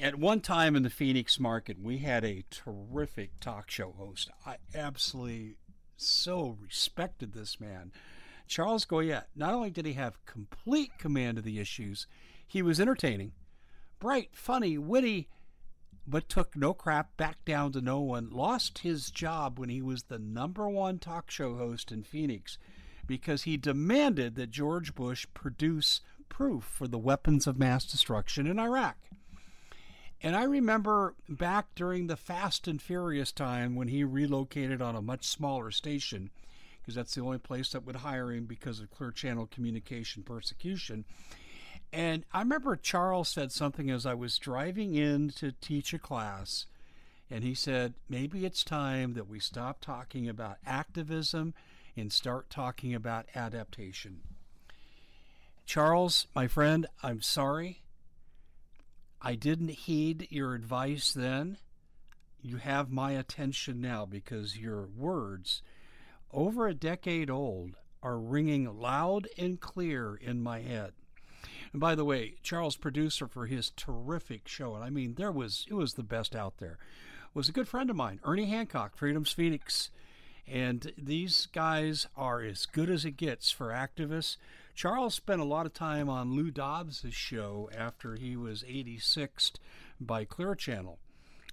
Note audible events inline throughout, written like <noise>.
at one time in the Phoenix market, we had a terrific talk show host. I absolutely so respected this man. Charles Goyette, not only did he have complete command of the issues, he was entertaining, bright, funny, witty, but took no crap, back down to no one, lost his job when he was the number one talk show host in Phoenix because he demanded that George Bush produce proof for the weapons of mass destruction in Iraq. And I remember back during the Fast and Furious time when he relocated on a much smaller station, because that's the only place that would hire him because of Clear Channel communication persecution. And I remember Charles said something as I was driving in to teach a class, and he said, maybe it's time that we stop talking about activism and start talking about adaptation. Charles, my friend, I'm sorry. I didn't heed your advice then. You have my attention now because your words, over a decade old, are ringing loud and clear in my head. And by the way, Charles, producer for his terrific show, and I mean there was it was the best out there, was a good friend of mine, Ernie Hancock, Freedom's Phoenix. And these guys are as good as it gets for activists. Charles spent a lot of time on Lou Dobbs' show after he was 86th by Clear Channel.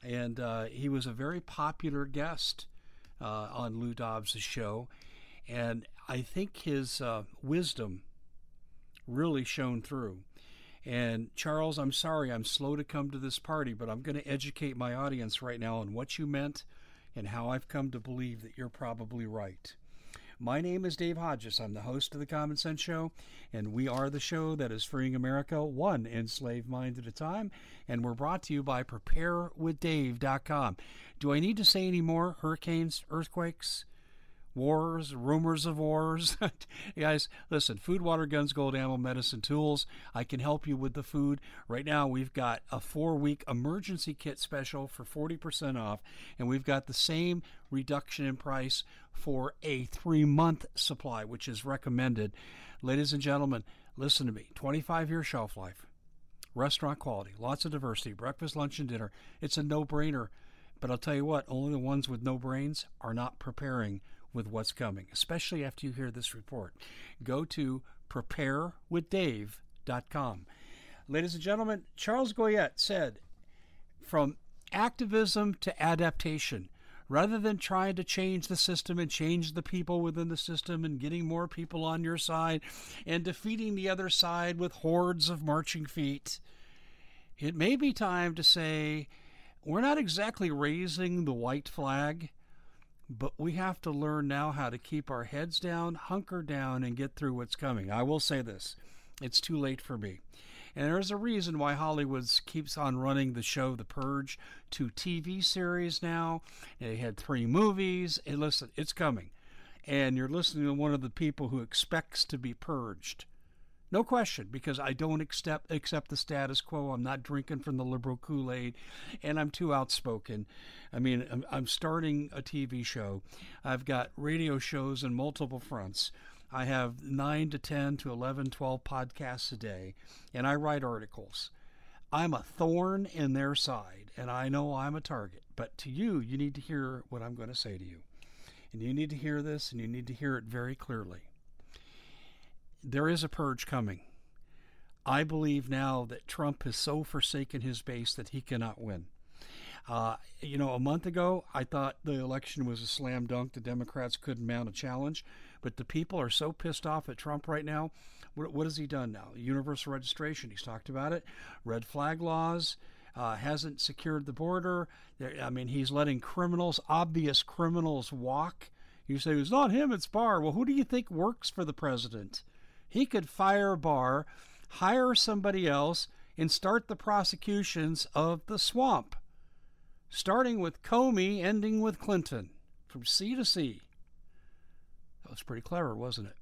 And uh, he was a very popular guest uh, on Lou Dobbs' show. And I think his uh, wisdom really shone through. And Charles, I'm sorry I'm slow to come to this party, but I'm going to educate my audience right now on what you meant and how I've come to believe that you're probably right. My name is Dave Hodges. I'm the host of The Common Sense Show, and we are the show that is freeing America one enslaved mind at a time. And we're brought to you by PrepareWithDave.com. Do I need to say any more? Hurricanes, earthquakes, wars, rumors of wars. <laughs> Guys, listen, food, water, guns, gold, ammo, medicine, tools. I can help you with the food. Right now, we've got a four week emergency kit special for 40% off, and we've got the same reduction in price for a three month supply, which is recommended. Ladies and gentlemen, listen to me 25 year shelf life, restaurant quality, lots of diversity, breakfast, lunch, and dinner. It's a no brainer. But I'll tell you what, only the ones with no brains are not preparing with what's coming, especially after you hear this report. Go to preparewithdave.com. Ladies and gentlemen, Charles Goyette said, from activism to adaptation, rather than trying to change the system and change the people within the system and getting more people on your side and defeating the other side with hordes of marching feet, it may be time to say, we're not exactly raising the white flag but we have to learn now how to keep our heads down, hunker down, and get through what's coming. I will say this it's too late for me. And there's a reason why Hollywood keeps on running the show The Purge, two TV series now. They had three movies. And listen, it's coming. And you're listening to one of the people who expects to be purged. No question, because I don't accept accept the status quo. I'm not drinking from the liberal Kool Aid, and I'm too outspoken. I mean, I'm, I'm starting a TV show. I've got radio shows in multiple fronts. I have 9 to 10 to 11, 12 podcasts a day, and I write articles. I'm a thorn in their side, and I know I'm a target. But to you, you need to hear what I'm going to say to you. And you need to hear this, and you need to hear it very clearly. There is a purge coming. I believe now that Trump has so forsaken his base that he cannot win. Uh, you know, a month ago, I thought the election was a slam dunk. The Democrats couldn't mount a challenge. But the people are so pissed off at Trump right now. What, what has he done now? Universal registration. He's talked about it. Red flag laws. Uh, hasn't secured the border. There, I mean, he's letting criminals, obvious criminals, walk. You say it's not him, it's Barr. Well, who do you think works for the president? He could fire Barr, hire somebody else, and start the prosecutions of the swamp starting with Comey, ending with Clinton, from sea to sea. That was pretty clever, wasn't it?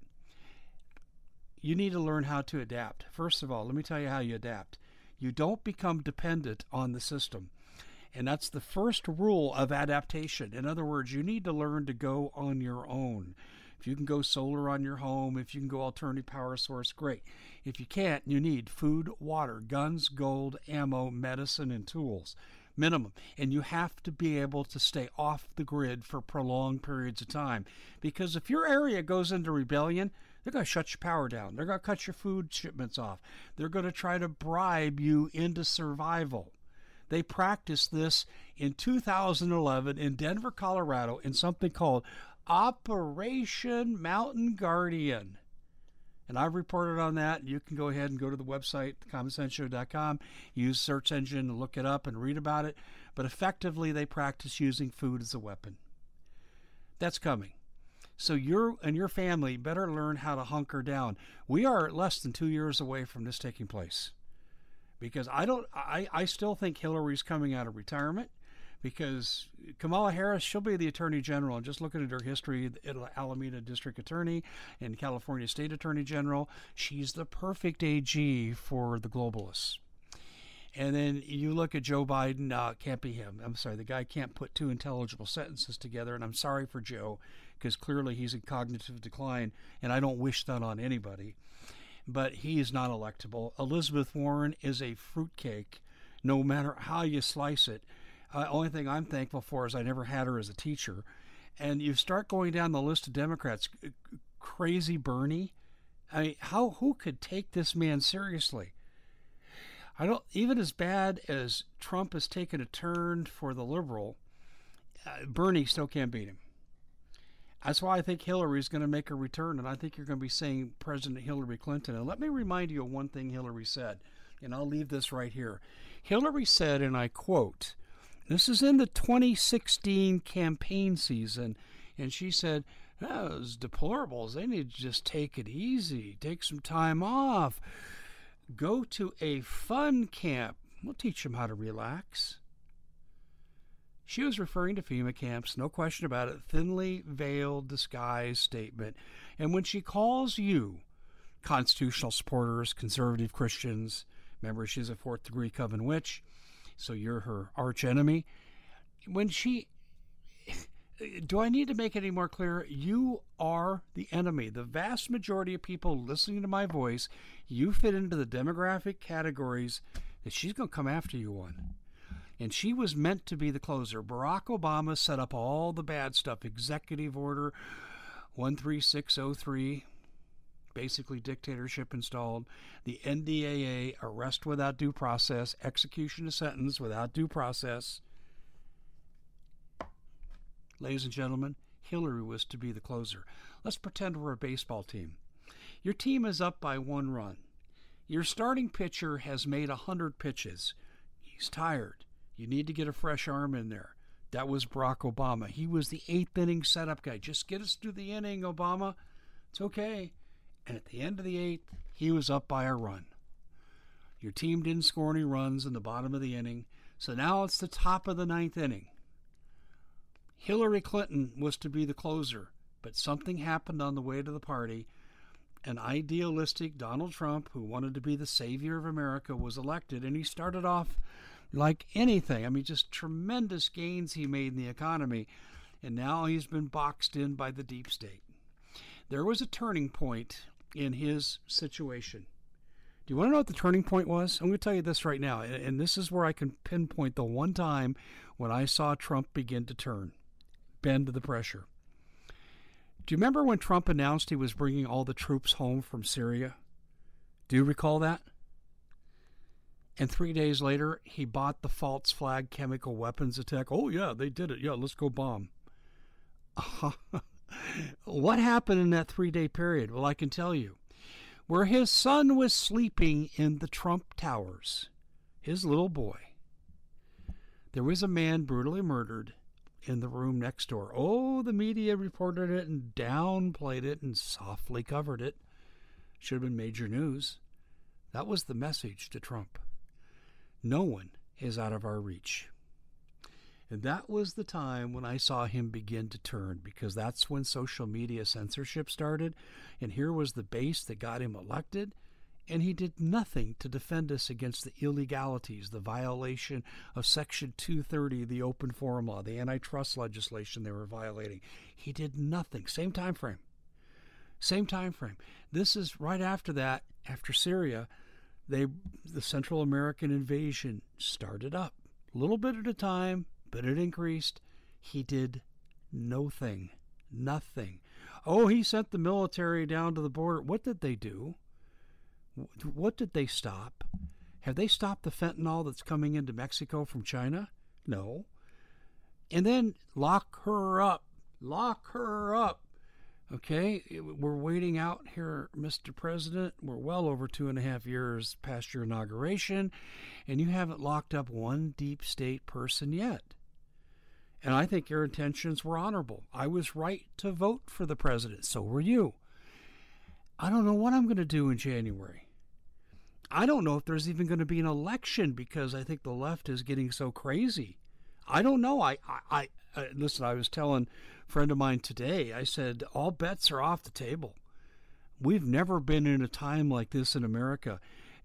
You need to learn how to adapt. First of all, let me tell you how you adapt. You don't become dependent on the system. And that's the first rule of adaptation. In other words, you need to learn to go on your own. If you can go solar on your home, if you can go alternative power source, great. If you can't, you need food, water, guns, gold, ammo, medicine, and tools. Minimum. And you have to be able to stay off the grid for prolonged periods of time. Because if your area goes into rebellion, they're going to shut your power down. They're going to cut your food shipments off. They're going to try to bribe you into survival. They practiced this in 2011 in Denver, Colorado, in something called Operation Mountain Guardian. And I've reported on that. You can go ahead and go to the website, commonsenseshow.com, use search engine to look it up and read about it. But effectively, they practice using food as a weapon. That's coming. So you and your family better learn how to hunker down. We are less than two years away from this taking place because I don't I, I still think Hillary's coming out of retirement because Kamala Harris she'll be the attorney general and just looking at her history Alameda district attorney and California state attorney general she's the perfect AG for the globalists and then you look at Joe Biden uh, can't be him I'm sorry the guy can't put two intelligible sentences together and I'm sorry for Joe because clearly he's in cognitive decline and I don't wish that on anybody but he is not electable. Elizabeth Warren is a fruitcake, no matter how you slice it. Uh, only thing I'm thankful for is I never had her as a teacher. And you start going down the list of Democrats, crazy Bernie. I mean, how who could take this man seriously? I don't even as bad as Trump has taken a turn for the liberal. Uh, Bernie still can't beat him. That's why I think Hillary is going to make a return, and I think you're going to be saying President Hillary Clinton. And let me remind you of one thing Hillary said, and I'll leave this right here. Hillary said, and I quote, this is in the 2016 campaign season, and she said, oh, those deplorables, they need to just take it easy, take some time off, go to a fun camp. We'll teach them how to relax. She was referring to FEMA camps, no question about it, thinly veiled, disguised statement. And when she calls you, constitutional supporters, conservative Christians, remember she's a fourth degree coven witch, so you're her arch enemy. When she do I need to make any more clear? You are the enemy. The vast majority of people listening to my voice, you fit into the demographic categories that she's going to come after you on and she was meant to be the closer. Barack Obama set up all the bad stuff, Executive Order 13603, basically dictatorship installed, the NDAA, arrest without due process, execution of sentence without due process. Ladies and gentlemen, Hillary was to be the closer. Let's pretend we're a baseball team. Your team is up by one run. Your starting pitcher has made a hundred pitches. He's tired. You need to get a fresh arm in there. That was Barack Obama. He was the eighth inning setup guy. Just get us through the inning, Obama. It's okay. And at the end of the eighth, he was up by a run. Your team didn't score any runs in the bottom of the inning, so now it's the top of the ninth inning. Hillary Clinton was to be the closer, but something happened on the way to the party. An idealistic Donald Trump, who wanted to be the savior of America, was elected, and he started off like anything. I mean, just tremendous gains he made in the economy, and now he's been boxed in by the deep state. There was a turning point in his situation. Do you want to know what the turning point was? I'm going to tell you this right now, and this is where I can pinpoint the one time when I saw Trump begin to turn, bend to the pressure. Do you remember when Trump announced he was bringing all the troops home from Syria? Do you recall that? And three days later, he bought the false flag chemical weapons attack. Oh, yeah, they did it. Yeah, let's go bomb. <laughs> what happened in that three day period? Well, I can tell you. Where his son was sleeping in the Trump Towers, his little boy, there was a man brutally murdered in the room next door. Oh, the media reported it and downplayed it and softly covered it. Should have been major news. That was the message to Trump. No one is out of our reach. And that was the time when I saw him begin to turn because that's when social media censorship started. And here was the base that got him elected. And he did nothing to defend us against the illegalities, the violation of Section 230 the Open Forum Law, the antitrust legislation they were violating. He did nothing. Same time frame. Same time frame. This is right after that, after Syria, they the Central American invasion started up. A little bit at a time, but it increased. He did no thing. Nothing. Oh, he sent the military down to the border. What did they do? What did they stop? Have they stopped the fentanyl that's coming into Mexico from China? No. And then lock her up. Lock her up. Okay, we're waiting out here, Mr. President. We're well over two and a half years past your inauguration, and you haven't locked up one deep state person yet. And I think your intentions were honorable. I was right to vote for the president. So were you. I don't know what I'm going to do in January. I don't know if there's even going to be an election because I think the left is getting so crazy. I don't know. I, I, I uh, listen. I was telling a friend of mine today. I said all bets are off the table. We've never been in a time like this in America.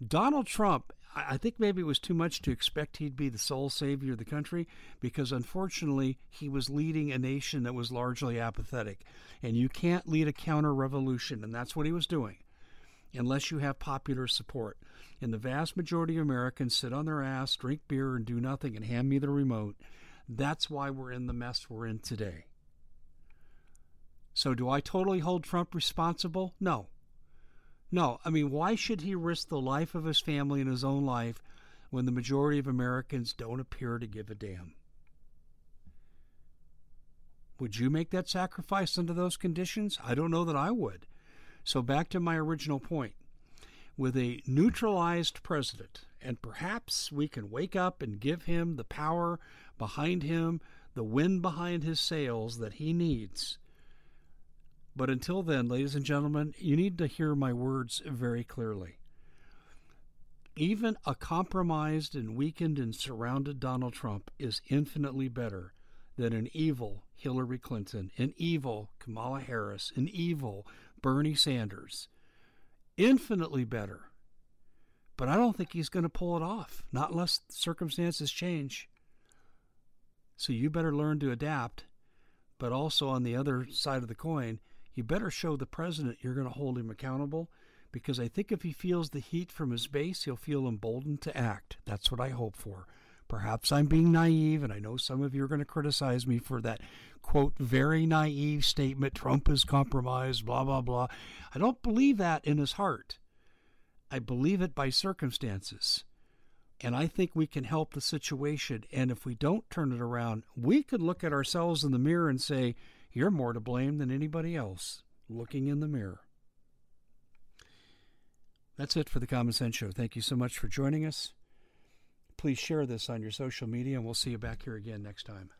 Donald Trump. I think maybe it was too much to expect he'd be the sole savior of the country because unfortunately he was leading a nation that was largely apathetic. And you can't lead a counter revolution, and that's what he was doing unless you have popular support. And the vast majority of Americans sit on their ass, drink beer, and do nothing and hand me the remote. That's why we're in the mess we're in today. So, do I totally hold Trump responsible? No. No. I mean, why should he risk the life of his family and his own life when the majority of Americans don't appear to give a damn? Would you make that sacrifice under those conditions? I don't know that I would. So, back to my original point with a neutralized president, and perhaps we can wake up and give him the power behind him, the wind behind his sails that he needs. But until then, ladies and gentlemen, you need to hear my words very clearly. Even a compromised and weakened and surrounded Donald Trump is infinitely better than an evil Hillary Clinton, an evil Kamala Harris, an evil Bernie Sanders. Infinitely better. But I don't think he's going to pull it off, not unless circumstances change. So you better learn to adapt. But also, on the other side of the coin, you better show the president you're going to hold him accountable because I think if he feels the heat from his base, he'll feel emboldened to act. That's what I hope for. Perhaps I'm being naive, and I know some of you are going to criticize me for that quote, very naive statement Trump is compromised, blah, blah, blah. I don't believe that in his heart. I believe it by circumstances. And I think we can help the situation. And if we don't turn it around, we could look at ourselves in the mirror and say, You're more to blame than anybody else looking in the mirror. That's it for the Common Sense Show. Thank you so much for joining us. Please share this on your social media, and we'll see you back here again next time.